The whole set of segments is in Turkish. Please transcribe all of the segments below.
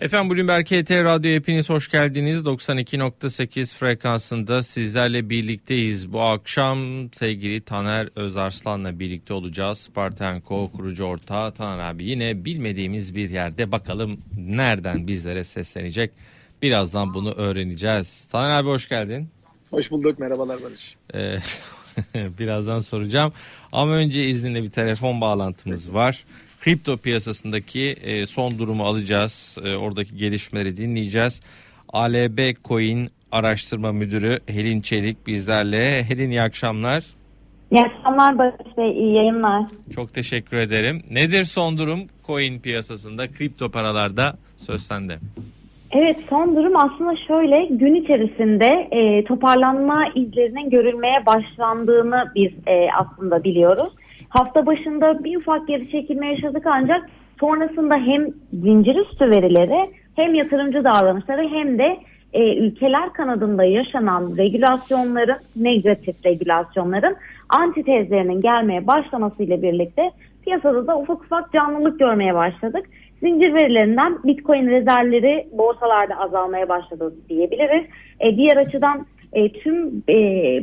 Efendim Bloomberg KT Radyo hepiniz hoş geldiniz. 92.8 frekansında sizlerle birlikteyiz. Bu akşam sevgili Taner Özarslan'la birlikte olacağız. Spartanko kurucu ortağı Taner abi yine bilmediğimiz bir yerde bakalım nereden bizlere seslenecek. Birazdan bunu öğreneceğiz. Taner abi hoş geldin. Hoş bulduk merhabalar Barış. Ee, birazdan soracağım ama önce izninle bir telefon bağlantımız var kripto piyasasındaki e, son durumu alacağız. E, oradaki gelişmeleri dinleyeceğiz. ALB Coin araştırma müdürü Helin Çelik bizlerle. Helin iyi akşamlar. İyi akşamlar Barış Bey, iyi yayınlar. Çok teşekkür ederim. Nedir son durum coin piyasasında, kripto paralarda söz sende. Evet son durum aslında şöyle gün içerisinde e, toparlanma izlerinin görülmeye başlandığını biz e, aslında biliyoruz. Hafta başında bir ufak geri çekilme yaşadık ancak sonrasında hem zincir üstü verileri hem yatırımcı davranışları hem de e, ülkeler kanadında yaşanan regülasyonların, negatif regülasyonların antitezlerinin gelmeye başlamasıyla birlikte piyasada da ufak ufak canlılık görmeye başladık. Zincir verilerinden Bitcoin rezervleri borsalarda azalmaya başladı diyebiliriz. E, diğer açıdan e, tüm e,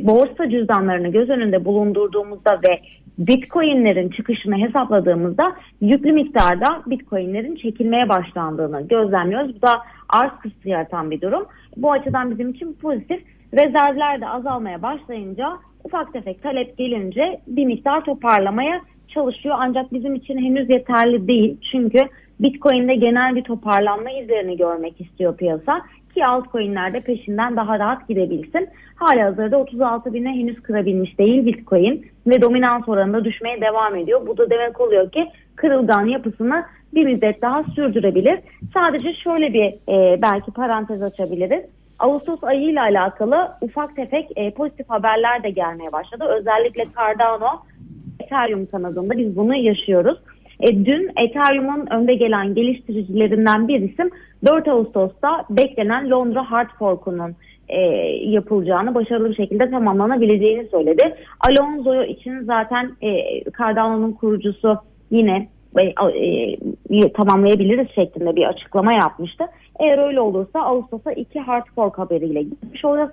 borsa cüzdanlarını göz önünde bulundurduğumuzda ve Bitcoin'lerin çıkışını hesapladığımızda yüklü miktarda Bitcoin'lerin çekilmeye başlandığını gözlemliyoruz. Bu da arz kısıtı yaratan bir durum. Bu açıdan bizim için pozitif. Rezervler de azalmaya başlayınca ufak tefek talep gelince bir miktar toparlamaya çalışıyor. Ancak bizim için henüz yeterli değil. Çünkü Bitcoin'de genel bir toparlanma izlerini görmek istiyor piyasa ki altcoin'lerde peşinden daha rahat gidebilsin. Hala hazırda 36 bine henüz kırabilmiş değil Bitcoin ve dominans oranında düşmeye devam ediyor. Bu da demek oluyor ki kırılgan yapısını bir müddet daha sürdürebilir. Sadece şöyle bir e, belki parantez açabiliriz. Ağustos ayı ile alakalı ufak tefek e, pozitif haberler de gelmeye başladı. Özellikle Cardano, Ethereum kanadında biz bunu yaşıyoruz. E, dün Ethereum'un önde gelen geliştiricilerinden bir isim 4 Ağustos'ta beklenen Londra Hard Fork'unun e, yapılacağını, başarılı bir şekilde tamamlanabileceğini söyledi. Alonso için zaten e, Cardano'nun kurucusu yine e, e, tamamlayabiliriz şeklinde bir açıklama yapmıştı. Eğer öyle olursa Ağustos'a iki hard fork haberiyle gitmiş olacağız.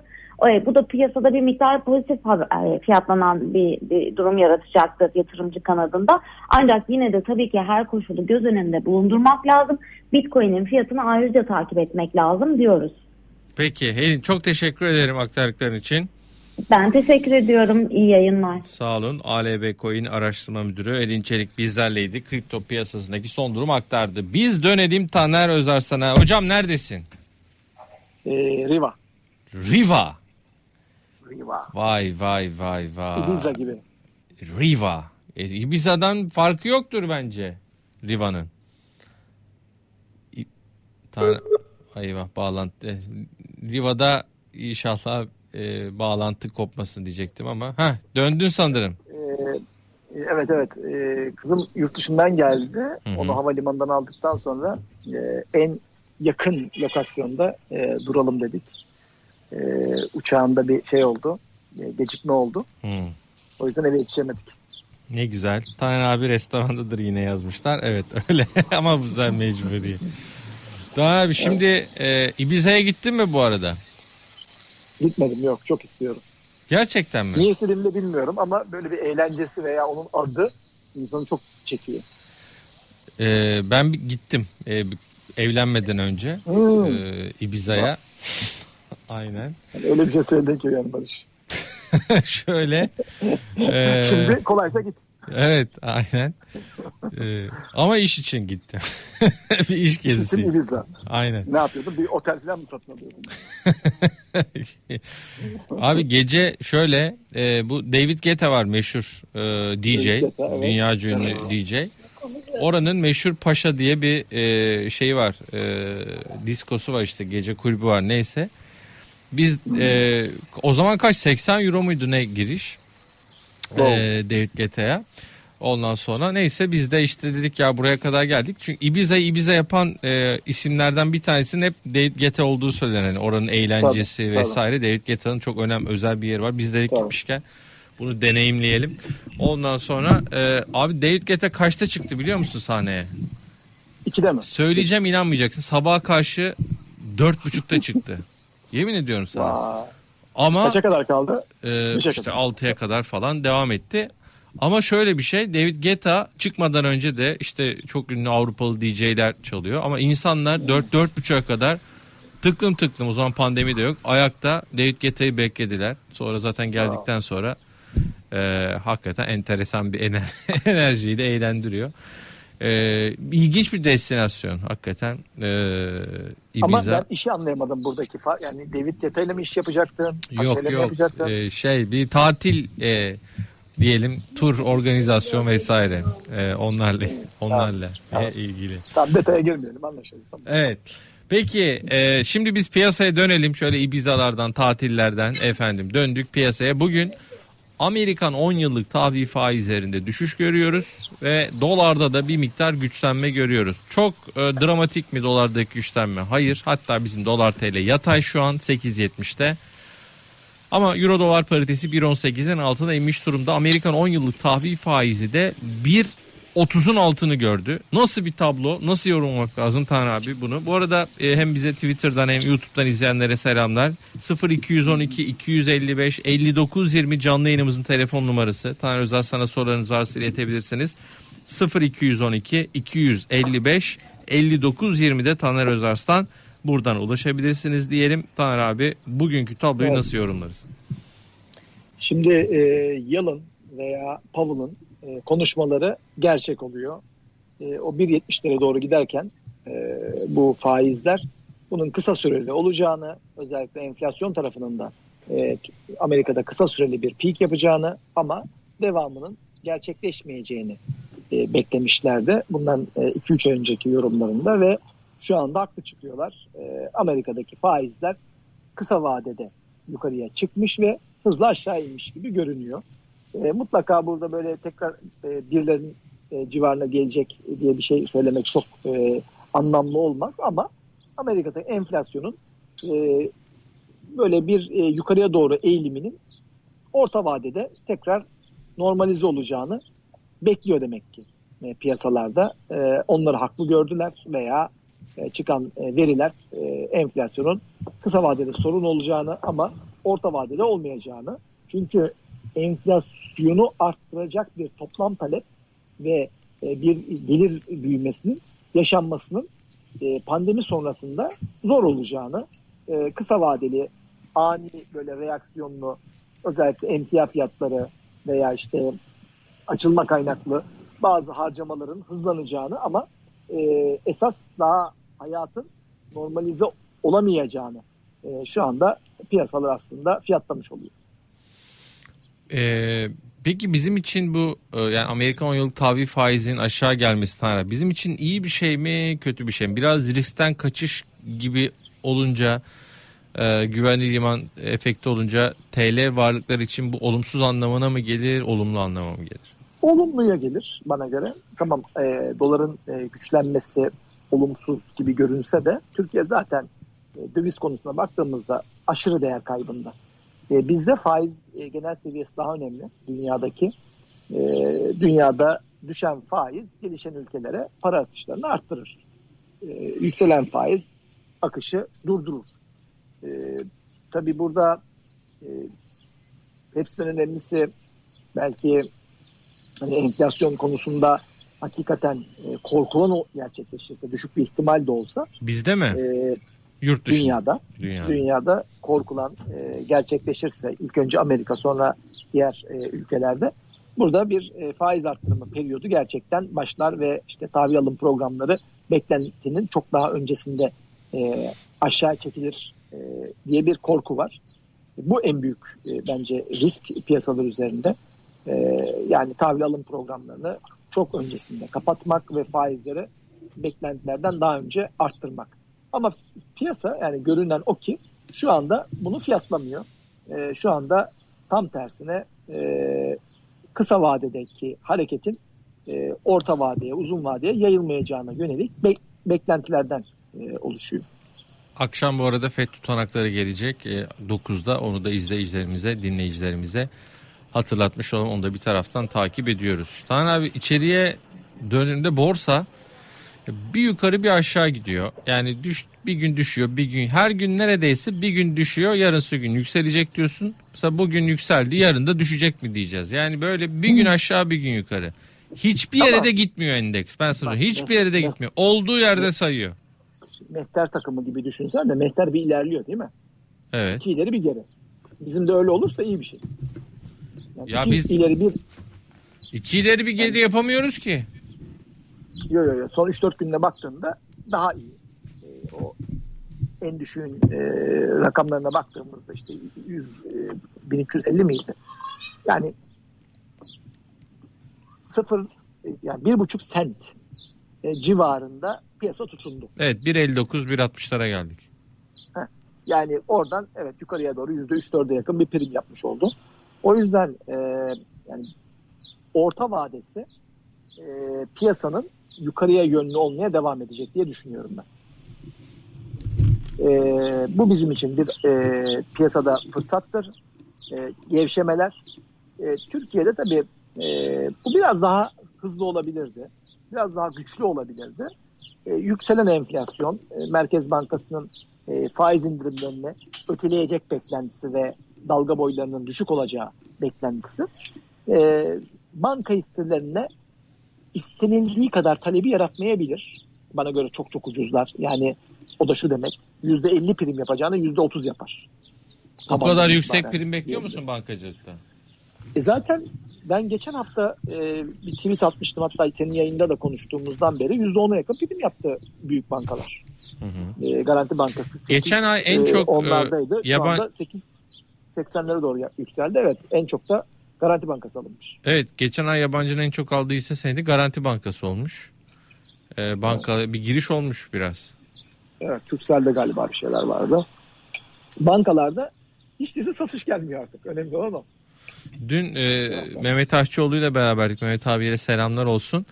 E, bu da piyasada bir miktar pozitif e, fiyatlanan bir, bir durum yaratacaktır yatırımcı kanadında. Ancak yine de tabii ki her koşulu göz önünde bulundurmak lazım. Bitcoin'in fiyatını ayrıca takip etmek lazım diyoruz. Peki Helin çok teşekkür ederim aktardıkların için. Ben teşekkür ediyorum. İyi yayınlar. Sağ olun. ALB Coin Araştırma Müdürü Elin Çelik bizlerleydi. Kripto piyasasındaki son durum aktardı. Biz dönelim Taner Özarslan'a. Hocam neredesin? Ee, Riva. Riva. Riva. Vay vay vay vay. Ibiza gibi. Riva. E, Ibiza'dan farkı yoktur bence Riva'nın. Tan Eyvah bağlantı. Riva'da inşallah e, bağlantı kopmasın diyecektim ama. ha döndün sanırım. Ee, evet evet. Ee, kızım yurt dışından geldi. Hı hı. Onu havalimanından aldıktan sonra e, en yakın lokasyonda e, duralım dedik. E, uçağında bir şey oldu. E, gecikme oldu. Hı. O yüzden eve yetişemedik. Ne güzel. Taner abi restorandadır yine yazmışlar. Evet öyle ama bu güzel mecburi. Daha abi şimdi e, Ibiza'ya gittin mi bu arada? Gitmedim yok çok istiyorum. Gerçekten mi? Niye istediğimi de bilmiyorum ama böyle bir eğlencesi veya onun adı insanı çok çekiyor. Ee, ben gittim ee, evlenmeden önce hmm. e, Ibiza'ya. Aynen. Yani öyle bir şey söyledin ki yani Barış. Şöyle. e, Şimdi kolaysa git. Evet aynen. Ee, ama iş için gittim. bir iş gezisi. İşin Ibiza. Aynen. Ne yapıyordun? Bir otel falan mı satın alıyordun? Abi gece şöyle e, bu David Guetta var meşhur e, DJ. Guetta, evet. Dünya ünlü DJ. Oranın meşhur Paşa diye bir e, şey var. E, diskosu var işte gece kulübü var neyse. Biz e, o zaman kaç 80 euro muydu ne giriş? E, David Guetta'ya. Ondan sonra neyse biz de işte dedik ya buraya kadar geldik. Çünkü Ibiza'yı Ibiza yapan e, isimlerden bir tanesinin hep David Guetta olduğu söylenir. Yani oranın eğlencesi tabii, vesaire. Tabii. David Guetta'nın çok önemli özel bir yeri var. Biz dedik tabii. gitmişken bunu deneyimleyelim. Ondan sonra e, abi David Guetta kaçta çıktı biliyor musun sahneye? İkide mi? Söyleyeceğim inanmayacaksın. Sabaha karşı dört buçukta çıktı. Yemin ediyorum sana. Vay. Ama Kaça kadar kaldı? e, işte kadar. 6'ya kadar falan devam etti. Ama şöyle bir şey David Guetta çıkmadan önce de işte çok ünlü Avrupalı DJ'ler çalıyor. Ama insanlar 4-4.30'a kadar tıklım tıklım o zaman pandemi de yok. Ayakta David Guetta'yı beklediler. Sonra zaten geldikten sonra e, hakikaten enteresan bir ener- enerjiyle eğlendiriyor. E, ilginç bir destinasyon hakikaten e, Ama Ibiza. ben işi anlayamadım buradaki. Yani David ile mi iş yapacaktın? Yok mı yok yapacaktın? Ee, şey bir tatil e, diyelim tur organizasyon vesaire e, onlarla onlarla Tamam. e, ilgili. Tamam detaya girmeyelim anlaşıldı. Tamam. Evet. Peki e, şimdi biz piyasaya dönelim şöyle Ibiza'lardan tatillerden efendim döndük piyasaya. Bugün Amerikan 10 yıllık tahvil faizlerinde düşüş görüyoruz ve dolarda da bir miktar güçlenme görüyoruz. Çok e, dramatik mi dolardaki güçlenme? Hayır. Hatta bizim dolar TL yatay şu an 8.70'te. Ama euro dolar paritesi 1.18'in altına inmiş durumda. Amerikan 10 yıllık tahvil faizi de 1.30'un altını gördü. Nasıl bir tablo? Nasıl yorumlamak lazım Tanrı abi bunu? Bu arada e, hem bize Twitter'dan hem YouTube'dan izleyenlere selamlar. 0212 255 59 20 canlı yayınımızın telefon numarası. Tanrı Özel sana sorularınız varsa iletebilirsiniz. 0212 255 59 20'de Taner Özarslan buradan ulaşabilirsiniz diyelim. Taner abi bugünkü tabloyu Evet. nasıl yorumlarız? Şimdi e, Yalın veya Powell'ın e, konuşmaları gerçek oluyor. E, o 1.70'lere doğru giderken e, bu faizler bunun kısa süreli olacağını özellikle enflasyon tarafının da e, Amerika'da kısa süreli bir peak yapacağını ama devamının gerçekleşmeyeceğini e, beklemişlerdi. Bundan 2-3 ay önceki yorumlarında ve şu anda haklı çıkıyorlar. Amerika'daki faizler kısa vadede yukarıya çıkmış ve hızla aşağı inmiş gibi görünüyor. E, mutlaka burada böyle tekrar e, birilerinin e, civarına gelecek diye bir şey söylemek çok e, anlamlı olmaz ama Amerika'da enflasyonun e, böyle bir e, yukarıya doğru eğiliminin orta vadede tekrar normalize olacağını bekliyor demek ki e, piyasalarda. E, onları haklı gördüler veya e, çıkan e, veriler e, enflasyonun kısa vadede sorun olacağını ama orta vadede olmayacağını. Çünkü enflasyonu arttıracak bir toplam talep ve e, bir gelir büyümesinin yaşanmasının e, pandemi sonrasında zor olacağını, e, kısa vadeli ani böyle reaksiyonlu özellikle emtia fiyatları veya işte açılma kaynaklı bazı harcamaların hızlanacağını ama esas daha hayatın normalize olamayacağını şu anda piyasalar aslında fiyatlamış oluyor. Ee, peki bizim için bu e, yani Amerikan 10 yıllık tahvil faizinin aşağı gelmesi Tanrı bizim için iyi bir şey mi kötü bir şey mi? Biraz riskten kaçış gibi olunca e, güvenli liman efekti olunca TL varlıklar için bu olumsuz anlamına mı gelir olumlu anlamına mı gelir? Olumluya gelir bana göre. Tamam e, doların e, güçlenmesi olumsuz gibi görünse de Türkiye zaten e, döviz konusuna baktığımızda aşırı değer kaybında. E, bizde faiz e, genel seviyesi daha önemli dünyadaki. E, dünyada düşen faiz gelişen ülkelere para akışlarını arttırır. E, yükselen faiz akışı durdurur. E, tabii burada e, hepsinden önemlisi belki hani enflasyon konusunda hakikaten e, korkulan o gerçekleşirse düşük bir ihtimal de olsa Bizde mi? e, Yurt dışında. dünyada Dünyada. dünyada korkulan e, gerçekleşirse ilk önce Amerika sonra diğer e, ülkelerde burada bir e, faiz arttırımı periyodu gerçekten başlar ve işte tahvil alım programları beklentinin çok daha öncesinde e, aşağı çekilir e, diye bir korku var. Bu en büyük e, bence risk piyasalar üzerinde. E, yani tahvil alım programlarını çok öncesinde kapatmak ve faizleri beklentilerden daha önce arttırmak. Ama piyasa yani görünen o ki şu anda bunu fiyatlamıyor. E, şu anda tam tersine e, kısa vadedeki hareketin e, orta vadeye, uzun vadeye yayılmayacağına yönelik be- beklentilerden e, oluşuyor. Akşam bu arada FED tutanakları gelecek. E, 9'da onu da izleyicilerimize, dinleyicilerimize hatırlatmış olalım. Onu da bir taraftan takip ediyoruz. Tanrı abi içeriye dönümde borsa Bir yukarı bir aşağı gidiyor. Yani düş bir gün düşüyor, bir gün her gün neredeyse bir gün düşüyor, yarınsı gün yükselecek diyorsun. Mesela bugün yükseldi, yarın da düşecek mi diyeceğiz. Yani böyle bir gün aşağı, bir gün yukarı. Hiçbir yere de gitmiyor endeks. Ben sana hiçbir yere de gitmiyor. Olduğu yerde sayıyor. Mehter takımı gibi düşünsen de mehter bir ilerliyor değil mi? Evet. İki ileri bir geri. Bizim de öyle olursa iyi bir şey. Yani Ya iki biz- ileri bir İki ileri bir geri yapamıyoruz ki. Yo yo yo son 3-4 günde baktığında daha iyi. Ee, o en düşüğün e, rakamlarına baktığımızda işte 100 e, 1350 miydi? Yani sıfır e, yani bir buçuk sent e, civarında piyasa tutundu. Evet 1.59 1.60'lara geldik. Yani oradan evet yukarıya doğru yüzde üç dörde yakın bir prim yapmış oldu. O yüzden e, yani orta vadesi e, piyasanın yukarıya yönlü olmaya devam edecek diye düşünüyorum ben. E, bu bizim için bir e, piyasada fırsattır. E, gevşemeler. E, Türkiye'de tabii e, bu biraz daha hızlı olabilirdi. Biraz daha güçlü olabilirdi. E, yükselen enflasyon, e, Merkez Bankası'nın e, faiz indirimlerini öteleyecek beklentisi ve dalga boylarının düşük olacağı beklentisi e, banka hisselerine istenildiği kadar talebi yaratmayabilir. Bana göre çok çok ucuzlar. Yani o da şu demek %50 prim yapacağını %30 yapar. O Tabandan kadar yüksek itibaren prim bekliyor musun bankacılıkta? E zaten ben geçen hafta e, bir tweet atmıştım hatta senin yayında da konuştuğumuzdan beri %10'a yakın prim yaptı büyük bankalar. Hı hı. E, Garanti Bankası. Geçen ay en çok, onlardaydı. e, Şu yaban- anda 8 80'lere doğru yükseldi. Evet en çok da Garanti Bankası alınmış. Evet geçen ay yabancının en çok aldığı hisse senedi Garanti Bankası olmuş. Ee, banka bir giriş olmuş biraz. Evet Türkcell'de galiba bir şeyler vardı. Bankalarda hiç değilse satış gelmiyor artık. Önemli olan o. Dün e, Mehmet Aşçıoğlu ile beraberdik. Mehmet abiye selamlar olsun.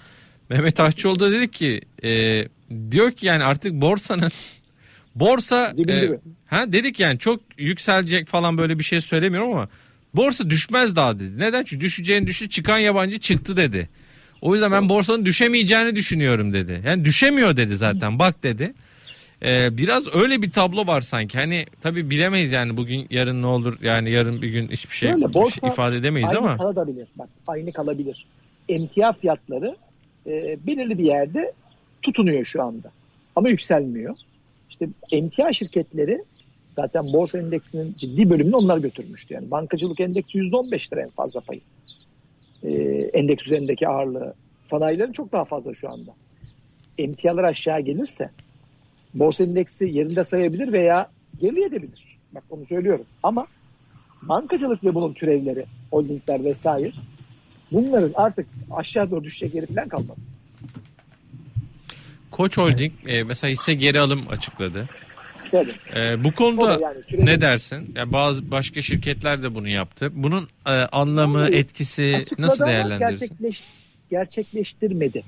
Mehmet Aşçıoğlu da dedi ki e, diyor ki yani artık borsanın borsa e, ha dedik yani çok yükselecek falan böyle bir şey söylemiyorum ama borsa düşmez daha dedi. Neden? Çünkü düşeceğini düştü çıkan yabancı çıktı dedi. O yüzden ben borsanın düşemeyeceğini düşünüyorum dedi. Yani düşemiyor dedi zaten bak dedi. Ee, biraz öyle bir tablo var sanki. Hani tabii bilemeyiz yani bugün yarın ne olur yani yarın bir gün hiçbir şey, Şöyle, şey borsa ifade edemeyiz aynı ama. kalabilir. Bak aynı kalabilir. Emtia fiyatları e, belirli bir yerde tutunuyor şu anda. Ama yükselmiyor. İşte emtia şirketleri zaten borsa endeksinin ciddi bölümünü onlar götürmüştü. Yani bankacılık endeksi %15 lira en fazla payı. E, endeks üzerindeki ağırlığı. Sanayilerin çok daha fazla şu anda. Emtialar aşağı gelirse borsa endeksi yerinde sayabilir veya gerileyebilir. Bak onu söylüyorum. Ama bankacılık ve bunun türevleri, holdingler vesaire bunların artık aşağı doğru düşecek yeri falan kalmadı. Koç Holding e, mesela hisse geri alım açıkladı. Tabii. E, bu konuda da yani ne dersin? Ya bazı başka şirketler de bunu yaptı. Bunun e, anlamı, Vallahi etkisi nasıl değerlendirirsin? Gerçekleş, gerçekleştirmedi.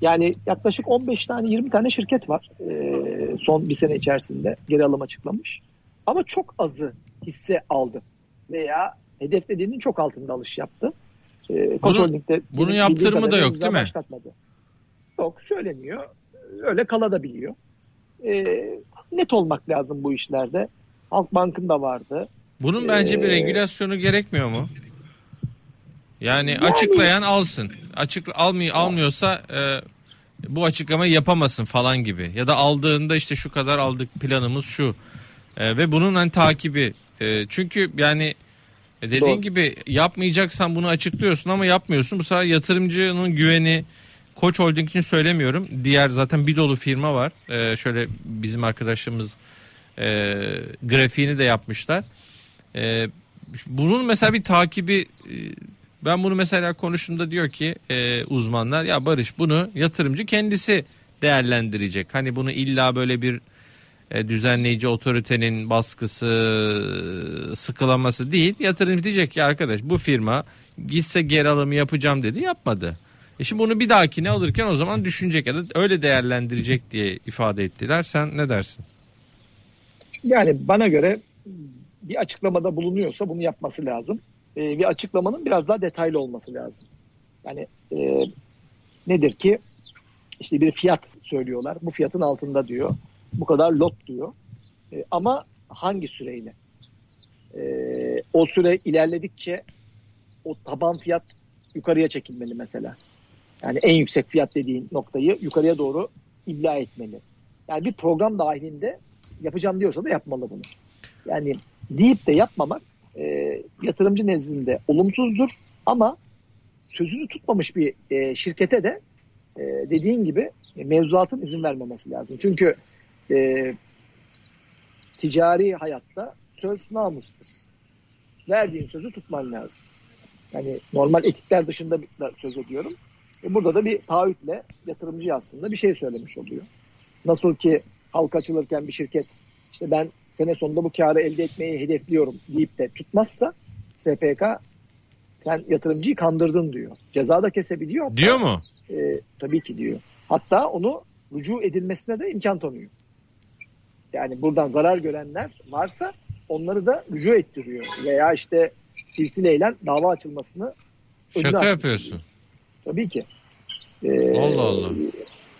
Yani yaklaşık 15 tane 20 tane şirket var e, son bir sene içerisinde geri alım açıklamış. Ama çok azı hisse aldı veya hedeflediğinin çok altında alış yaptı. E, Koç Bunun- Holding'de bildiğim yaptırımı da yok, değil mi? Başlatmadı. Yok söyleniyor. Öyle kalabiliyor. E, net olmak lazım bu işlerde. Halkbank'ın da vardı. Bunun bence bir Ee, regülasyonu gerekmiyor mu? Yani, Yani- açıklayan alsın. Açık almıyor almıyorsa e, bu açıklamayı yapamasın falan gibi. Ya da aldığında işte şu kadar aldık planımız şu. E, ve bunun hani takibi. E, çünkü yani e, dediğin Doğru. gibi yapmayacaksan bunu açıklıyorsun ama yapmıyorsun. Bu sefer yatırımcının güveni Koç Holding için söylemiyorum. Diğer zaten bir dolu firma var. E, şöyle bizim arkadaşlarımız e, grafiğini de yapmışlar. E, bunun mesela bir takibi e, ben bunu mesela konuştuğumda diyor ki e, uzmanlar ya Barış bunu yatırımcı kendisi değerlendirecek. Hani bunu illa böyle bir e, düzenleyici otoritenin baskısı sıkılaması değil. Yatırımcı diyecek ki arkadaş bu firma gitse geri alımı yapacağım dedi yapmadı. E şimdi bunu bir dahakine alırken o zaman düşünecek ya da öyle değerlendirecek diye ifade ettiler. Sen ne dersin? Yani bana göre bir açıklamada bulunuyorsa bunu yapması lazım. Ee, bir açıklamanın biraz daha detaylı olması lazım. Yani e, nedir ki işte bir fiyat söylüyorlar. Bu fiyatın altında diyor. Bu kadar lot diyor. E, ama hangi süreyle? E, o süre ilerledikçe o taban fiyat yukarıya çekilmeli mesela. Yani en yüksek fiyat dediğin noktayı yukarıya doğru ibla etmeli. Yani bir program dahilinde yapacağım diyorsa da yapmalı bunu. Yani deyip de yapmamak e, yatırımcı nezdinde olumsuzdur ama sözünü tutmamış bir e, şirkete de e, dediğin gibi e, mevzuatın izin vermemesi lazım. Çünkü e, ticari hayatta söz namustur. Verdiğin sözü tutman lazım. Yani normal etikler dışında söz ediyorum. E burada da bir taahhütle yatırımcı aslında bir şey söylemiş oluyor. Nasıl ki halka açılırken bir şirket işte ben sene sonunda bu karı elde etmeyi hedefliyorum deyip de tutmazsa SPK sen yatırımcıyı kandırdın diyor. Ceza da kesebiliyor. Hatta, diyor mu? E, tabii ki diyor. Hatta onu rücu edilmesine de imkan tanıyor. Yani buradan zarar görenler varsa onları da rücu ettiriyor. Veya işte silsileyle dava açılmasını Şaka yapıyorsun. Diyor. Tabii ki. Ee, Allah Allah.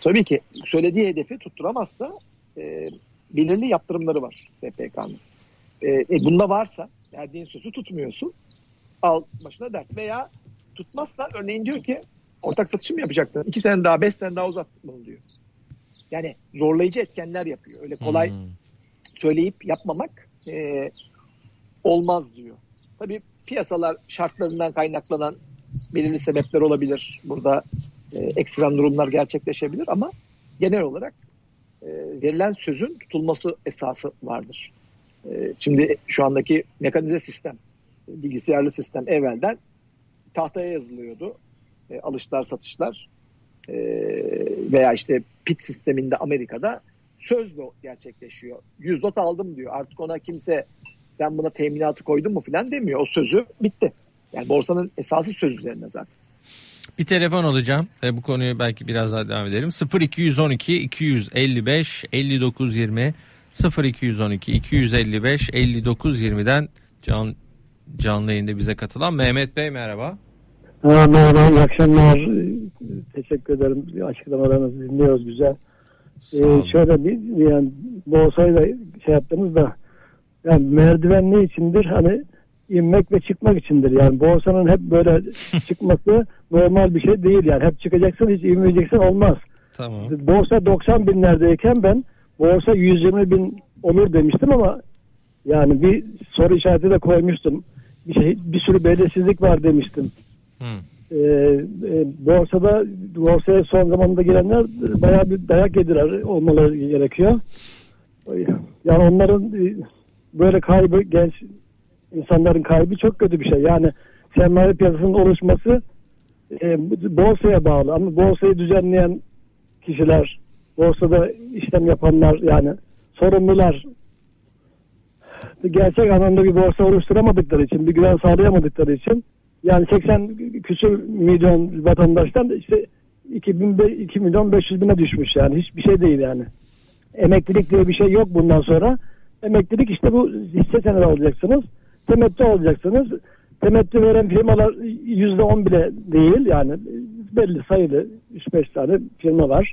Tabii ki söylediği hedefi tutturamazsa e, belirli yaptırımları var SPK'nın. E, e, bunda varsa verdiğin sözü tutmuyorsun. Al başına dert. Veya tutmazsa örneğin diyor ki ortak satışım yapacaktın. İki sene daha beş sene daha uzattık bunu diyor. Yani zorlayıcı etkenler yapıyor. Öyle kolay hmm. söyleyip yapmamak e, olmaz diyor. Tabii piyasalar şartlarından kaynaklanan belirli sebepler olabilir. Burada e, ekstrem durumlar gerçekleşebilir ama genel olarak e, verilen sözün tutulması esası vardır. E, şimdi şu andaki mekanize sistem, bilgisayarlı sistem evvelden tahtaya yazılıyordu. E, alışlar satışlar e, veya işte pit sisteminde Amerika'da sözle gerçekleşiyor. 100 lot aldım diyor. Artık ona kimse sen buna teminatı koydun mu filan demiyor. O sözü bitti. Yani borsanın esası söz üzerine zaten. Bir telefon alacağım. E, bu konuyu belki biraz daha devam edelim. 0212 255 59 20 0212 255 59 20'den can, canlı yayında bize katılan Mehmet Bey merhaba. Ha, merhaba iyi akşamlar. Teşekkür ederim. Açıklamalarınızı dinliyoruz güzel. Ee, şöyle bir yani borsayla şey yaptınız da yani merdiven ne içindir? Hani inmek ve çıkmak içindir. Yani borsanın hep böyle çıkması normal bir şey değil. Yani hep çıkacaksın hiç inmeyeceksin olmaz. Tamam. Borsa 90 binlerdeyken ben borsa 120 bin olur demiştim ama yani bir soru işareti de koymuştum. Bir şey bir sürü belirsizlik var demiştim. Hmm. Ee, e, borsada borsaya son zamanda girenler bayağı bir dayak yediler olmaları gerekiyor. Yani onların e, böyle kaybı genç insanların kaybı çok kötü bir şey. Yani sermaye piyasasının oluşması e, borsaya bağlı ama borsayı düzenleyen kişiler, borsada işlem yapanlar yani sorumlular gerçek anlamda bir borsa oluşturamadıkları için, bir güven sağlayamadıkları için yani 80 küsur milyon vatandaştan işte 2000, 2 milyon 500 bine düşmüş yani hiçbir şey değil yani. Emeklilik diye bir şey yok bundan sonra. Emeklilik işte bu hisse senedi alacaksınız temettü alacaksınız. Temettü veren firmalar yüzde on bile değil yani belli sayılı 3-5 tane firma var.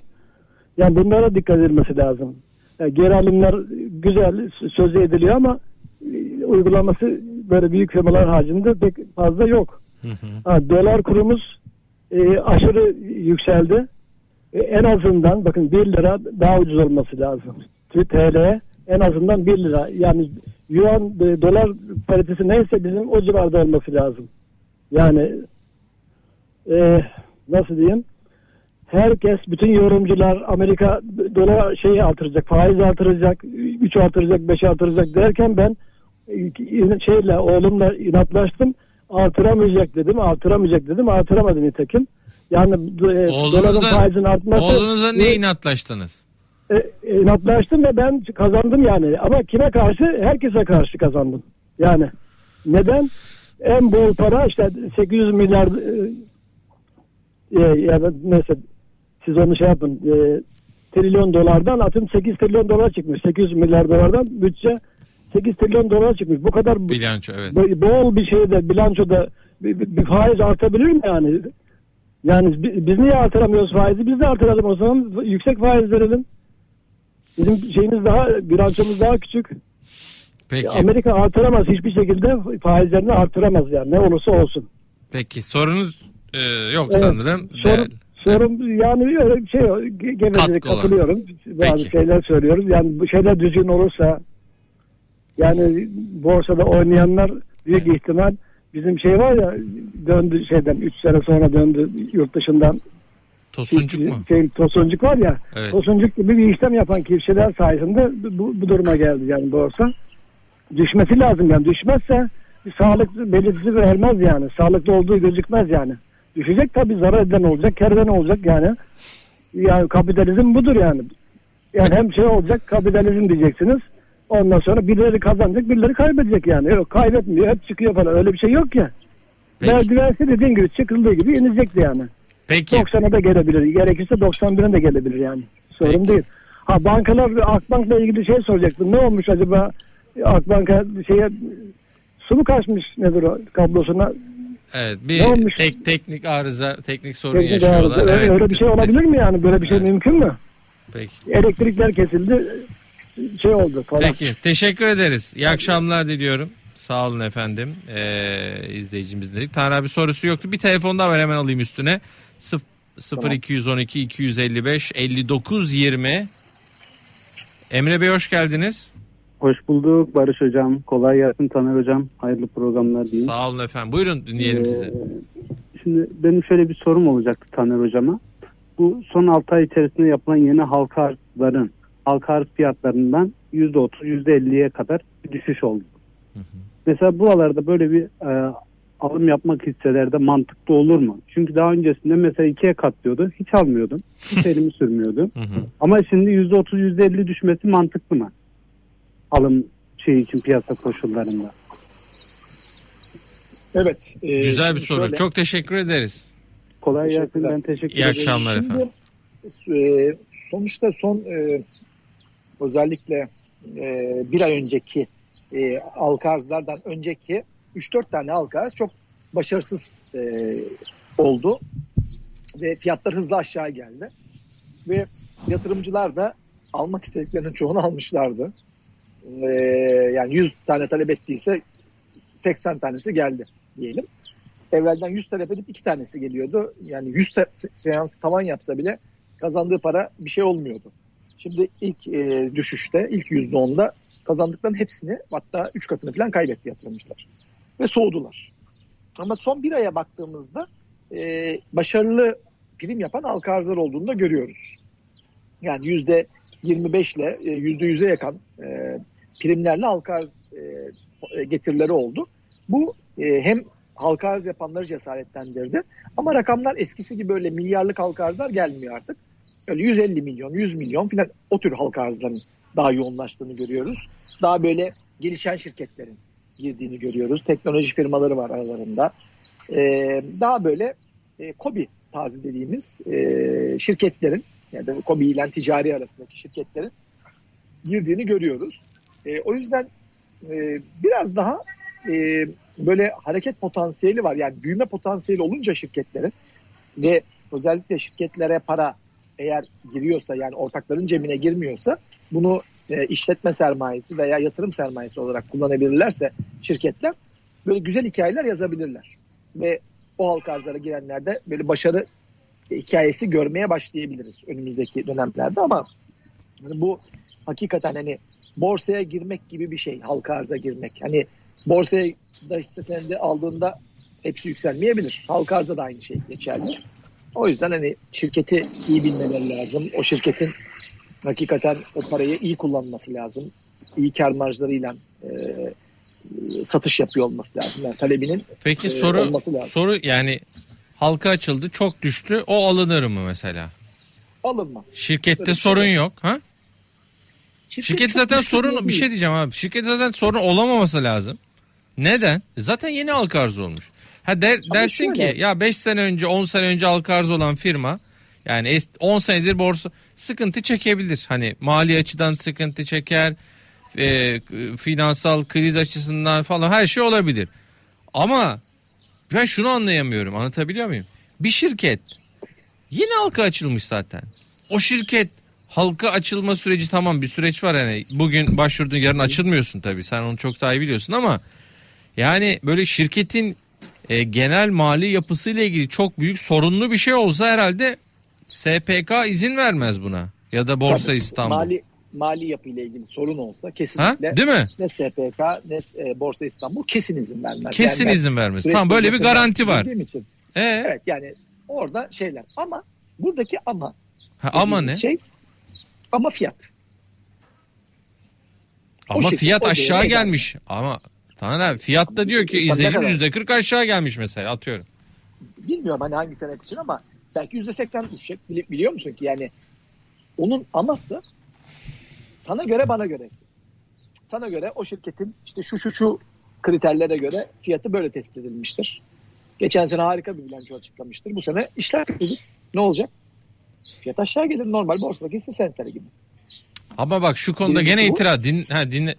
Yani bunlara dikkat edilmesi lazım. Yani geri alımlar güzel sözü ediliyor ama e, uygulaması böyle büyük firmalar haricinde pek fazla yok. Hı hı. Ha, dolar kurumuz e, aşırı yükseldi. E, en azından bakın 1 lira daha ucuz olması lazım. TL en azından 1 lira. Yani yuan e, dolar paritesi neyse bizim o civarda olması lazım. Yani e, nasıl diyeyim? Herkes, bütün yorumcular Amerika dolar şeyi artıracak, faiz artıracak, 3 artıracak, 5 artıracak derken ben e, şeyle oğlumla inatlaştım. Artıramayacak dedim, artıramayacak dedim, artıramadı nitekim. Yani e, doların faizin artması... Oğlunuza niye inatlaştınız? E, inatlaştım ve ben kazandım yani. Ama kime karşı? Herkese karşı kazandım. Yani neden? En bol para işte 800 milyar e, e, ya da neyse siz onu şey yapın e, trilyon dolardan atın 8 trilyon dolar çıkmış. 800 milyar dolardan bütçe 8 trilyon dolar çıkmış. Bu kadar bilanço evet. Bol bir şeyde bilançoda bir, bir faiz artabilir mi yani? Yani biz niye artıramıyoruz faizi? Biz de artıralım o zaman. Yüksek faiz verelim. Bizim şeyimiz daha, bilançomuz daha küçük. Peki. Amerika artıramaz hiçbir şekilde faizlerini artıramaz yani ne olursa olsun. Peki sorunuz e, yok evet, sanırım. Sorun, sorun yani öyle şey gevezeli katılıyorum. Bazı Peki. şeyler söylüyoruz. Yani bu şeyler düzgün olursa yani borsada oynayanlar büyük ihtimal bizim şey var ya döndü şeyden 3 sene sonra döndü yurt dışından Tosuncuk mu? Şey, tosuncuk var ya. Evet. Tosuncuk gibi bir işlem yapan kişiler sayesinde bu, bu duruma geldi yani borsa. Düşmesi lazım yani. Düşmezse bir sağlık belirtisi vermez yani. Sağlıklı olduğu gözükmez yani. Düşecek tabii zarar eden olacak, kar eden olacak yani. Yani kapitalizm budur yani. Yani hem şey olacak kapitalizm diyeceksiniz. Ondan sonra birileri kazanacak, birileri kaybedecek yani. Yok kaybetmiyor, hep çıkıyor falan. Öyle bir şey yok ya. Merdivensi dediğin gibi çıkıldığı gibi inecekti yani. Peki. 90'a da gelebilir. Gerekirse 91'e de gelebilir yani. Sorun Peki. değil. Ha bankalar Akbank'la ilgili şey soracaktım. Ne olmuş acaba Akbank'a şeye su mu kaçmış nedir o kablosuna? Evet bir tek teknik arıza, teknik sorun teknik yaşıyorlar. Arıza. Evet. Öyle bir şey olabilir mi yani? Böyle bir şey evet. mümkün mü? Peki. Elektrikler kesildi. Şey oldu falan. Peki teşekkür ederiz. İyi akşamlar diliyorum. Sağ olun efendim. Ee, izleyicimiz dedik. Tanrı abi sorusu yoktu. Bir telefon daha var hemen alayım üstüne. 0 212 255 59 20 Emre Bey hoş geldiniz. Hoş bulduk Barış Hocam. Kolay gelsin Taner Hocam. Hayırlı programlar diyeyim. Sağ olun efendim. Buyurun dinleyelim ee, sizi. Şimdi benim şöyle bir sorum olacaktı Taner Hocam'a. Bu son 6 ay içerisinde yapılan yeni halka arzların halka arz fiyatlarından %30, %50'ye kadar bir düşüş oldu. Hı hı. Mesela buralarda böyle bir e, alım yapmak hisselerde mantıklı olur mu? Çünkü daha öncesinde mesela ikiye katlıyordu. Hiç almıyordum. Hiç elimi sürmüyordum. Ama şimdi %30, %50 düşmesi mantıklı mı? alım şey için piyasa koşullarında. Evet. E, Güzel bir soru. Şöyle, Çok teşekkür ederiz. Kolay gelsin. Ben teşekkür ederim. İyi akşamlar Şimdi, efendim. E, sonuçta son e, özellikle e, bir ay önceki e, alkarzlardan önceki 3-4 tane alkarz çok başarısız e, oldu. Ve fiyatlar hızlı aşağı geldi. Ve yatırımcılar da almak istediklerinin çoğunu almışlardı e, yani 100 tane talep ettiyse 80 tanesi geldi diyelim. Evvelden 100 talep edip 2 tanesi geliyordu. Yani 100 seans tavan yapsa bile kazandığı para bir şey olmuyordu. Şimdi ilk e, düşüşte, ilk %10'da kazandıklarının hepsini hatta 3 katını falan kaybetti yatırımcılar. Ve soğudular. Ama son bir aya baktığımızda e, başarılı prim yapan halka arzlar olduğunu da görüyoruz. Yani yüzde 25 ile e, yüzde yüze yakın e, primlerle halka arz e, e, getirileri oldu. Bu e, hem halka arz yapanları cesaretlendirdi ama rakamlar eskisi gibi böyle milyarlık halka arzlar gelmiyor artık. Öyle 150 milyon, 100 milyon filan o tür halka arzların daha yoğunlaştığını görüyoruz. Daha böyle gelişen şirketlerin girdiğini görüyoruz. Teknoloji firmaları var aralarında. Ee, daha böyle e, KOBİ tarzı dediğimiz e, şirketlerin yani KOBİ ile ticari arasındaki şirketlerin girdiğini görüyoruz. E, o yüzden e, biraz daha e, böyle hareket potansiyeli var. Yani büyüme potansiyeli olunca şirketlerin ve özellikle şirketlere para eğer giriyorsa yani ortakların cebine girmiyorsa bunu e, işletme sermayesi veya yatırım sermayesi olarak kullanabilirlerse şirketler böyle güzel hikayeler yazabilirler. Ve o halka arzlara girenler de böyle başarı hikayesi görmeye başlayabiliriz önümüzdeki dönemlerde ama bu hakikaten hani borsaya girmek gibi bir şey halka arza girmek. Hani borsaya da hisse senedi aldığında hepsi yükselmeyebilir. Halka arza da aynı şey geçerli. O yüzden hani şirketi iyi bilmeleri lazım. O şirketin hakikaten o parayı iyi kullanması lazım. İyi kar marjlarıyla e, satış yapıyor olması lazım. Yani talebinin Peki e, soru, olması lazım. Soru yani halka açıldı çok düştü o alınır mı mesela? Alınmaz. Şirkette Öyle sorun şey yok. Ha? Şirket, Şirket zaten sorun bir şey diyeceğim abi. Şirket zaten sorun olamaması lazım. Neden? Zaten yeni halka arz olmuş. Ha der, dersin şöyle. ki ya 5 sene önce 10 sene önce halka arz olan firma yani 10 senedir borsa sıkıntı çekebilir. Hani mali açıdan sıkıntı çeker. E, finansal kriz açısından falan her şey olabilir. Ama ben şunu anlayamıyorum. Anlatabiliyor muyum? bir şirket yeni halka açılmış zaten. O şirket halka açılma süreci tamam bir süreç var yani bugün başvurdun yarın açılmıyorsun tabii sen onu çok daha iyi biliyorsun ama yani böyle şirketin e, genel mali yapısıyla ilgili çok büyük sorunlu bir şey olsa herhalde SPK izin vermez buna ya da Borsa Tabii, İstanbul. Mali mali yapıyla ilgili sorun olsa kesinlikle ha? Değil mi? ne SPK ne e, Borsa İstanbul kesin izin vermez. Kesin yani izin vermez. Tamam böyle bir garanti var. Için. Ee? Evet yani orada şeyler ama buradaki ama ha, ama ne? Şey ama fiyat. Ama o fiyat aşağı gelmiş. Ama Taner abi fiyat da diyor ki izleyici yüzde kırk aşağı gelmiş mesela atıyorum. Bilmiyorum hani hangi senet için ama belki yüzde seksen düşecek biliyor musun ki yani onun aması sana göre bana göre. Sana göre o şirketin işte şu şu şu kriterlere göre fiyatı böyle tespit edilmiştir. Geçen sene harika bir bilanço açıklamıştır. Bu sene işler kötüdür. Ne olacak? Fiyat aşağı gelir normal borsadaki hisse senetleri gibi. Ama bak şu konuda Birincisi gene itiraz din ha dinle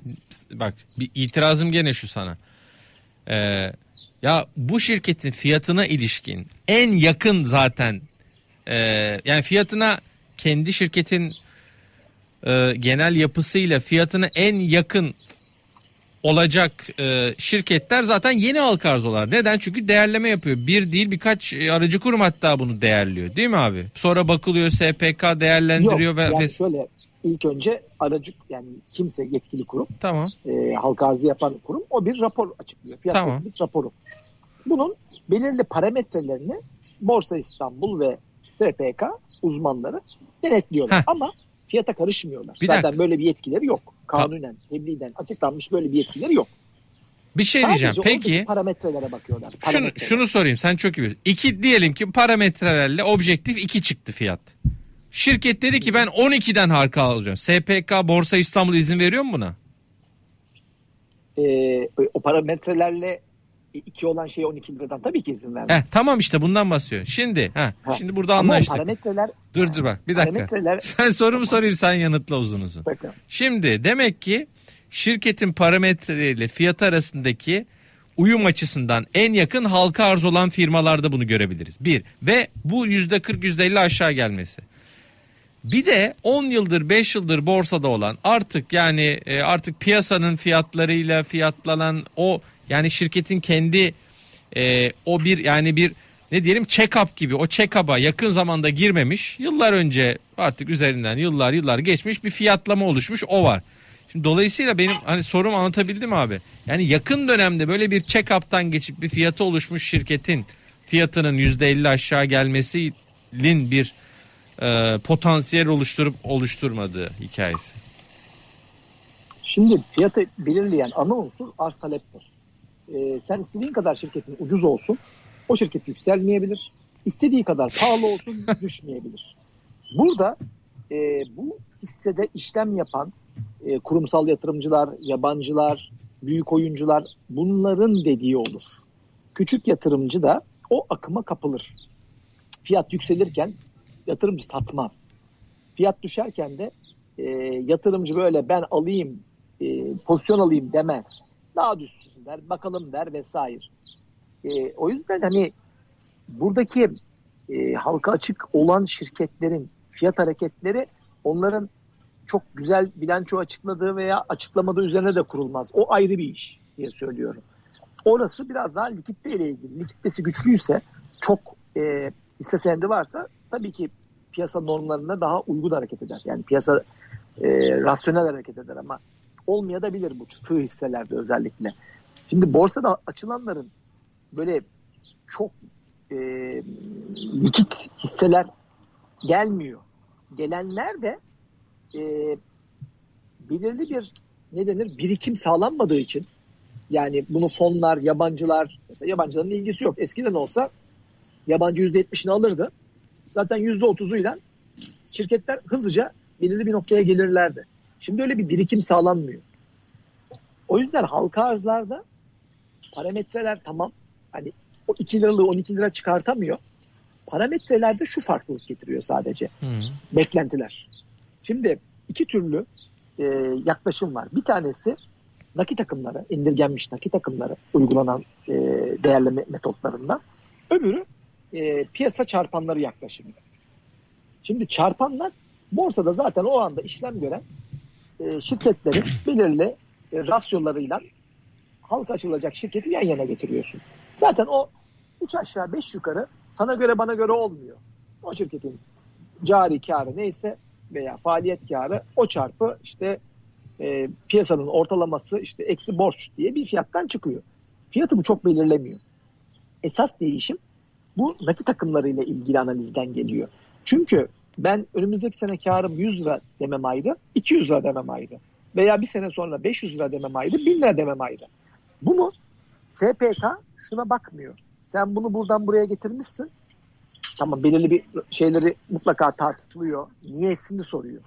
bak bir itirazım gene şu sana. Ee, ya bu şirketin fiyatına ilişkin en yakın zaten e, yani fiyatına kendi şirketin e, genel yapısıyla fiyatına en yakın olacak e, şirketler zaten yeni halka arzolar. Neden? Çünkü değerleme yapıyor. Bir değil birkaç aracı kurum hatta bunu değerliyor. Değil mi abi? Sonra bakılıyor SPK değerlendiriyor Yok, ve yani şöyle ilk önce aracı yani kimse yetkili kurum. Tamam. E, halka arzı yapan kurum o bir rapor açıklıyor. Fiyat tamam. tespit raporu. Bunun belirli parametrelerini Borsa İstanbul ve SPK uzmanları denetliyorlar. Heh. Ama fiyata karışmıyorlar. Bir Zaten dakika. böyle bir yetkileri yok. Kanunen, tebliğden açıklanmış böyle bir yetkileri yok. Bir şey Sadece diyeceğim. Peki parametrelere bakıyorlar. Şunu, şunu sorayım. Sen çok iyi biliyorsun. İki diyelim ki parametrelerle objektif iki çıktı fiyat. Şirket dedi ki ben 12'den harika alacağım. SPK Borsa İstanbul izin veriyor mu buna? Ee, o parametrelerle iki olan şeye 12 liradan tabii ki izin vermez. Heh, tamam işte bundan bahsediyor. Şimdi heh, ha. şimdi burada anlaştık. Ama parametreler Dur dur bak bir dakika. Parametreler Ben sorumu sorayım sen yanıtla uzun uzun. Bakın. Şimdi demek ki şirketin parametreleriyle fiyat arasındaki uyum açısından en yakın halka arz olan firmalarda bunu görebiliriz. Bir ve bu yüzde 40 yüzde 50 aşağı gelmesi. Bir de 10 yıldır 5 yıldır borsada olan artık yani e, artık piyasanın fiyatlarıyla fiyatlanan o yani şirketin kendi e, o bir yani bir ne diyelim check-up gibi o check-up'a yakın zamanda girmemiş yıllar önce artık üzerinden yıllar yıllar geçmiş bir fiyatlama oluşmuş o var. Şimdi dolayısıyla benim hani sorum anlatabildim abi. Yani yakın dönemde böyle bir check-up'tan geçip bir fiyatı oluşmuş şirketin fiyatının %50 aşağı gelmesinin bir e, potansiyel oluşturup oluşturmadığı hikayesi. Şimdi fiyatı belirleyen ana unsur arz taleptir. Ee, sen istediğin kadar şirketin ucuz olsun, o şirket yükselmeyebilir. İstediği kadar pahalı olsun, düşmeyebilir. Burada e, bu hissede işlem yapan e, kurumsal yatırımcılar, yabancılar, büyük oyuncular bunların dediği olur. Küçük yatırımcı da o akıma kapılır. Fiyat yükselirken yatırımcı satmaz. Fiyat düşerken de e, yatırımcı böyle ben alayım, e, pozisyon alayım demez. Daha düşsün der, bakalım der vesaire. E, o yüzden hani buradaki e, halka açık olan şirketlerin fiyat hareketleri onların çok güzel bilanço açıkladığı veya açıklamadığı üzerine de kurulmaz. O ayrı bir iş diye söylüyorum. Orası biraz daha likitte ile ilgili. Likiditesi güçlüyse çok e, hisse senedi varsa tabii ki piyasa normlarına daha uygun hareket eder. Yani piyasa e, rasyonel hareket eder ama olmayabilir bu sığ hisselerde özellikle. Şimdi borsada açılanların böyle çok e, likit hisseler gelmiyor. Gelenler de e, belirli bir ne denir birikim sağlanmadığı için yani bunu fonlar, yabancılar mesela yabancıların ilgisi yok. Eskiden olsa yabancı %70'ini alırdı. Zaten %30'uyla şirketler hızlıca belirli bir noktaya gelirlerdi. Şimdi öyle bir birikim sağlanmıyor. O yüzden halka arzlarda parametreler tamam. Hani o 2 liralığı 12 lira çıkartamıyor. Parametrelerde şu farklılık getiriyor sadece. Hı. Beklentiler. Şimdi iki türlü e, yaklaşım var. Bir tanesi nakit akımları, indirgenmiş nakit akımları uygulanan e, değerleme metotlarından. Öbürü e, piyasa çarpanları yaklaşımı. Şimdi çarpanlar borsada zaten o anda işlem gören e, şirketlerin belirli e, rasyolarıyla halka açılacak şirketi yan yana getiriyorsun. Zaten o üç aşağı beş yukarı sana göre bana göre olmuyor. O şirketin cari karı neyse veya faaliyet karı o çarpı işte e, piyasanın ortalaması işte eksi borç diye bir fiyattan çıkıyor. Fiyatı bu çok belirlemiyor. Esas değişim bu nakit takımlarıyla ilgili analizden geliyor. Çünkü ben önümüzdeki sene karım 100 lira demem ayrı, 200 lira demem ayrı. Veya bir sene sonra 500 lira demem ayrı, 1000 lira demem ayrı. Bunu SPK şuna bakmıyor. Sen bunu buradan buraya getirmişsin. Tamam belirli bir şeyleri mutlaka tartışılıyor. Niyesini soruyor.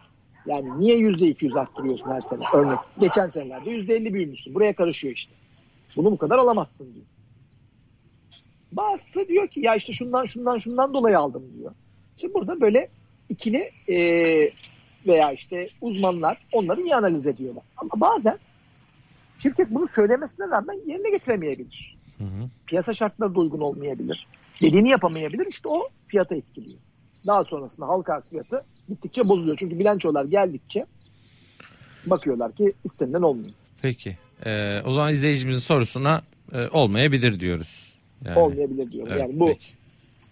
Yani niye yüzde iki yüz arttırıyorsun her sene? Örnek. Geçen senelerde yüzde elli büyümüşsün. Buraya karışıyor işte. Bunu bu kadar alamazsın diyor. Bazısı diyor ki ya işte şundan şundan şundan dolayı aldım diyor. Şimdi burada böyle ikili e, veya işte uzmanlar onları iyi analiz ediyorlar. Ama bazen şirket bunu söylemesine rağmen yerine getiremeyebilir. Hı hı. Piyasa şartları da uygun olmayabilir. Dediğini yapamayabilir. İşte o fiyata etkiliyor. Daha sonrasında halka arz fiyatı gittikçe bozuluyor. Çünkü bilançolar geldikçe bakıyorlar ki istenilen olmuyor. Peki. Ee, o zaman izleyicimizin sorusuna e, olmayabilir diyoruz. Yani, olmayabilir diyorum. Evet, yani bu peki.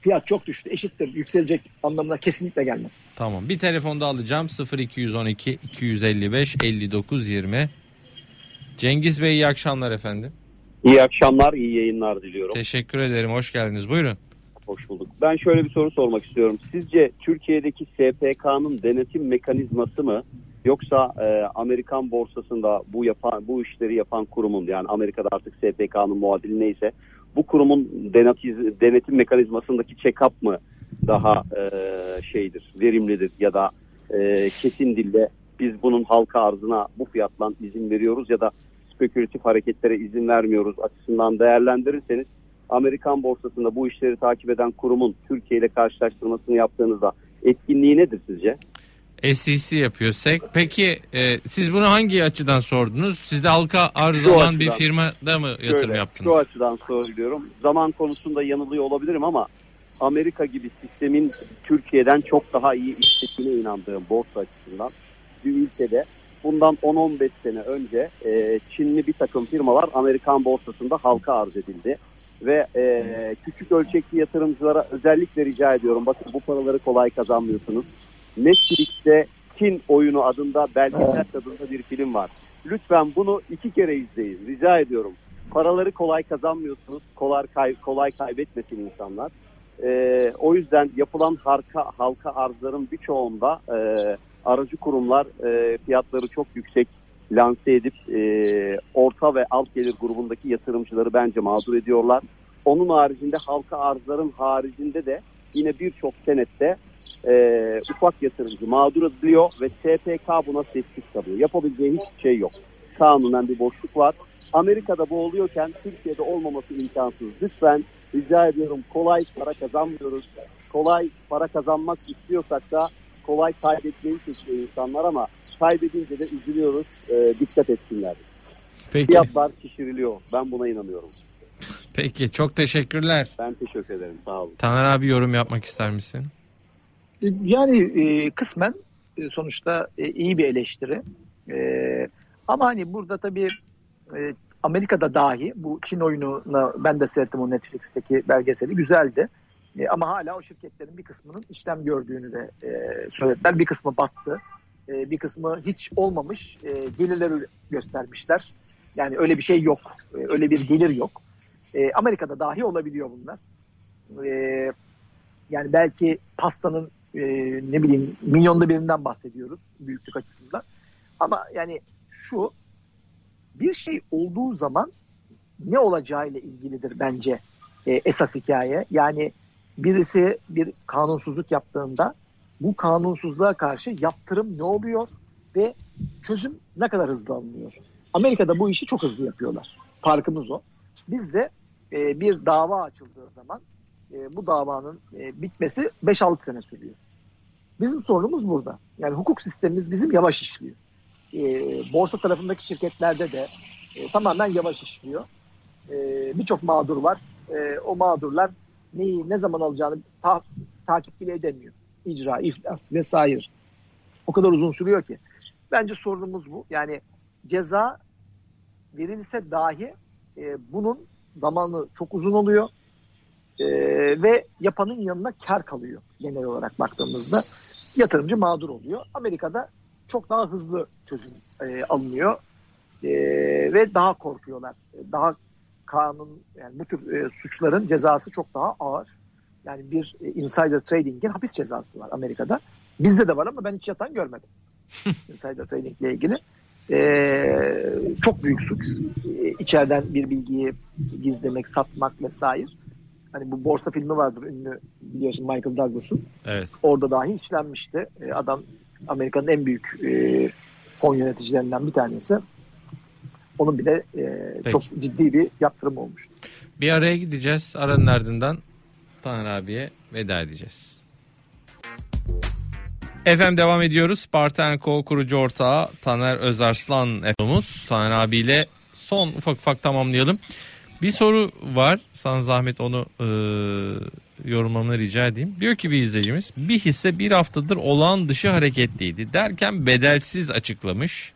fiyat çok düştü eşittir yükselecek anlamına kesinlikle gelmez. Tamam bir telefonda alacağım 0212 255 59 20. Cengiz Bey iyi akşamlar efendim. İyi akşamlar, iyi yayınlar diliyorum. Teşekkür ederim, hoş geldiniz. Buyurun. Hoş bulduk. Ben şöyle bir soru sormak istiyorum. Sizce Türkiye'deki SPK'nın denetim mekanizması mı yoksa e, Amerikan borsasında bu yapan bu işleri yapan kurumun yani Amerika'da artık SPK'nın muadili neyse bu kurumun denetim, mekanizmasındaki check-up mı daha e, şeydir, verimlidir ya da e, kesin dille biz bunun halka arzına bu fiyatla izin veriyoruz ya da spekülatif hareketlere izin vermiyoruz açısından değerlendirirseniz Amerikan borsasında bu işleri takip eden kurumun Türkiye ile karşılaştırmasını yaptığınızda etkinliği nedir sizce? SEC yapıyor SEC. Peki e, siz bunu hangi açıdan sordunuz? Siz de halka arz şu olan açıdan, bir firmada mı yatırım şöyle, yaptınız? Şu açıdan soruyorum. Zaman konusunda yanılıyor olabilirim ama Amerika gibi sistemin Türkiye'den çok daha iyi işlediğine inandığım borsa açısından bir ülkede bundan 10-15 sene önce e, Çinli bir takım firmalar Amerikan borsasında halka arz edildi ve e, küçük ölçekli yatırımcılara özellikle rica ediyorum. Bakın bu paraları kolay kazanmıyorsunuz. Netflix'te Çin oyunu adında belgesel adında bir film var. Lütfen bunu iki kere izleyin. Rica ediyorum. Paraları kolay kazanmıyorsunuz. Kolay, kay, kolay kaybetmesin insanlar. E, o yüzden yapılan halka, halka arzların birçoğunda e, aracı kurumlar e, fiyatları çok yüksek lanse edip e, orta ve alt gelir grubundaki yatırımcıları bence mağdur ediyorlar. Onun haricinde halka arzların haricinde de yine birçok senette e, ufak yatırımcı mağdur ediliyor ve SPK buna sessiz kalıyor. Yapabileceği hiçbir şey yok. Kanunen bir boşluk var. Amerika'da bu oluyorken Türkiye'de olmaması imkansız. Lütfen rica ediyorum kolay para kazanmıyoruz. Kolay para kazanmak istiyorsak da kolay kaybetmeyi seçiyor insanlar ama kaybedince de üzülüyoruz. E, dikkat etsinler. Peki. Fiyatlar şişiriliyor. Ben buna inanıyorum. Peki çok teşekkürler. Ben teşekkür ederim. Sağ olun. Taner abi yorum yapmak ister misin? Yani e, kısmen e, sonuçta e, iyi bir eleştiri. E, ama hani burada tabii e, Amerika'da dahi bu Çin oyununa ben de seyrettim o Netflix'teki belgeseli güzeldi. E, ama hala o şirketlerin bir kısmının işlem gördüğünü de e, söylediler. Bir kısmı battı. E, bir kısmı hiç olmamış e, gelirleri göstermişler. Yani öyle bir şey yok. E, öyle bir gelir yok. E, Amerika'da dahi olabiliyor bunlar. E, yani belki pastanın e, ne bileyim milyonda birinden bahsediyoruz büyüklük açısından. Ama yani şu bir şey olduğu zaman ne olacağıyla ilgilidir bence e, esas hikaye. Yani birisi bir kanunsuzluk yaptığında bu kanunsuzluğa karşı yaptırım ne oluyor ve çözüm ne kadar hızlı alınıyor. Amerika'da bu işi çok hızlı yapıyorlar. Farkımız o. Bizde e, bir dava açıldığı zaman e, bu davanın e, bitmesi 5-6 sene sürüyor. Bizim sorunumuz burada. Yani hukuk sistemimiz bizim yavaş işliyor. E, borsa tarafındaki şirketlerde de e, tamamen yavaş işliyor. E, Birçok mağdur var. E, o mağdurlar neyi ne zaman alacağını ta, takip bile edemiyor. İcra, iflas vesaire. O kadar uzun sürüyor ki. Bence sorunumuz bu. Yani ceza verilse dahi e, bunun zamanı çok uzun oluyor e, ve yapanın yanına kar kalıyor genel olarak baktığımızda. Yatırımcı mağdur oluyor. Amerika'da çok daha hızlı çözüm e, alınıyor e, ve daha korkuyorlar. Daha kanun yani bu tür e, suçların cezası çok daha ağır. Yani bir e, insider trading'in hapis cezası var Amerika'da. Bizde de var ama ben hiç yatan görmedim. insider trading ile ilgili. E, çok büyük suç. E, içeriden bir bilgiyi gizlemek, satmak vesaire. Hani bu borsa filmi vardır ünlü biliyorsun Michael Douglas'ın. Evet. Orada dahi işlenmişti. E, adam Amerika'nın en büyük e, fon yöneticilerinden bir tanesi. Onun bile e, çok ciddi bir yaptırım olmuştu. Bir araya gideceğiz. Aranın ardından Taner abiye veda edeceğiz. Efendim devam ediyoruz. Spartan Co kurucu ortağı Taner Özarslan efendimiz. Taner abiyle son ufak ufak tamamlayalım. Bir soru var. Sana zahmet onu e, yorumlamanı rica edeyim. Diyor ki bir izleyicimiz bir hisse bir haftadır olağan dışı hareketliydi derken bedelsiz açıklamış.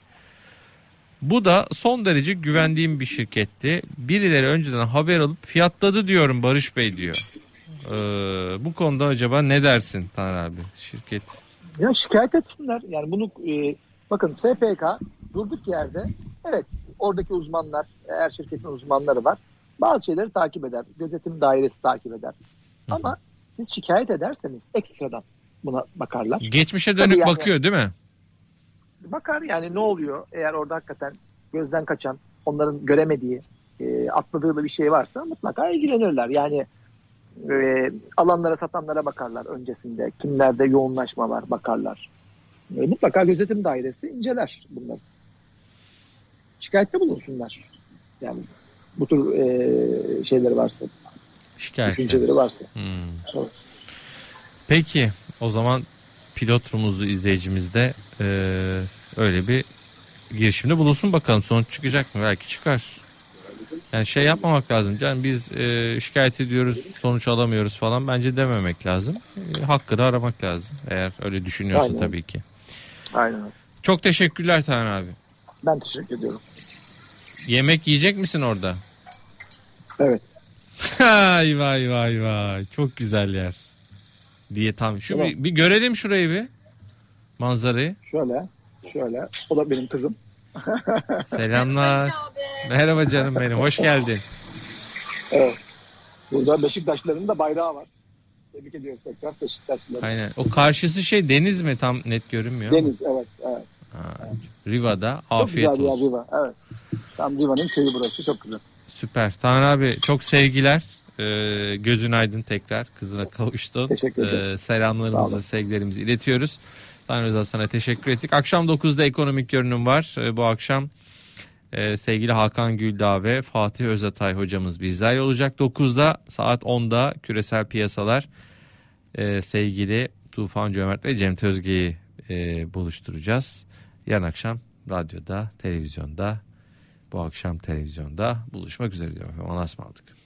Bu da son derece güvendiğim bir şirketti. Birileri önceden haber alıp fiyatladı diyorum Barış Bey diyor. Ee, bu konuda acaba ne dersin Taner abi şirket? Ya şikayet etsinler. Yani bunu e, bakın SPK durduk yerde evet oradaki uzmanlar her şirketin uzmanları var. Bazı şeyleri takip eder. Gözetim dairesi takip eder. Hı. Ama siz şikayet ederseniz ekstradan buna bakarlar. Geçmişe dönük yani, bakıyor değil mi? Bakar yani ne oluyor eğer orada hakikaten gözden kaçan onların göremediği e, atladığı bir şey varsa mutlaka ilgilenirler. Yani e, alanlara satanlara bakarlar öncesinde. Kimlerde yoğunlaşma var bakarlar. E, mutlaka gözetim dairesi inceler bunları. Şikayette bulunsunlar. Yani bu tür e, şeyleri varsa. Şikayet. Düşünceleri varsa. Hmm. Evet. Peki o zaman pilot rumuzlu izleyicimizde e, öyle bir girişimde bulunsun bakalım sonuç çıkacak mı? Belki çıkar. Yani şey yapmamak lazım. Yani biz e, şikayet ediyoruz sonuç alamıyoruz falan bence dememek lazım. E, hakkını aramak lazım. Eğer öyle düşünüyorsa Aynen. tabii ki. Aynen. Çok teşekkürler Taner abi. Ben teşekkür ediyorum. Yemek yiyecek misin orada? Evet. vay vay vay vay. Çok güzel yer. Diye tam. Şu tamam. bir, bir görelim şurayı bir. Manzarayı. Şöyle. Şöyle. O da benim kızım. Selamlar. Merhaba canım benim. Hoş geldin. Evet. Burada Beşiktaşların da bayrağı var. Tebrik ediyoruz tekrar Beşiktaşları. Aynen. O karşısı şey deniz mi? Tam net görünmüyor Deniz evet. evet. Ha, Riva'da afiyet çok olsun. Riva, evet. Tam Riva'nın köyü burası çok güzel. Süper. Taner abi çok sevgiler. Ee, gözün aydın tekrar. Kızına kavuştun. Teşekkür ederim. Ee, selamlarımızı, sevgilerimizi iletiyoruz. Tanrı Rıza sana teşekkür ettik. Akşam 9'da ekonomik görünüm var. Ee, bu akşam e, sevgili Hakan Güldağ ve Fatih Özatay hocamız bizler olacak. 9'da saat 10'da küresel piyasalar e, sevgili Tufan Cömert ve Cem Tözge'yi e, buluşturacağız. Yarın akşam radyoda, televizyonda, bu akşam televizyonda buluşmak üzere diyorum. Allah'a ısmarladık.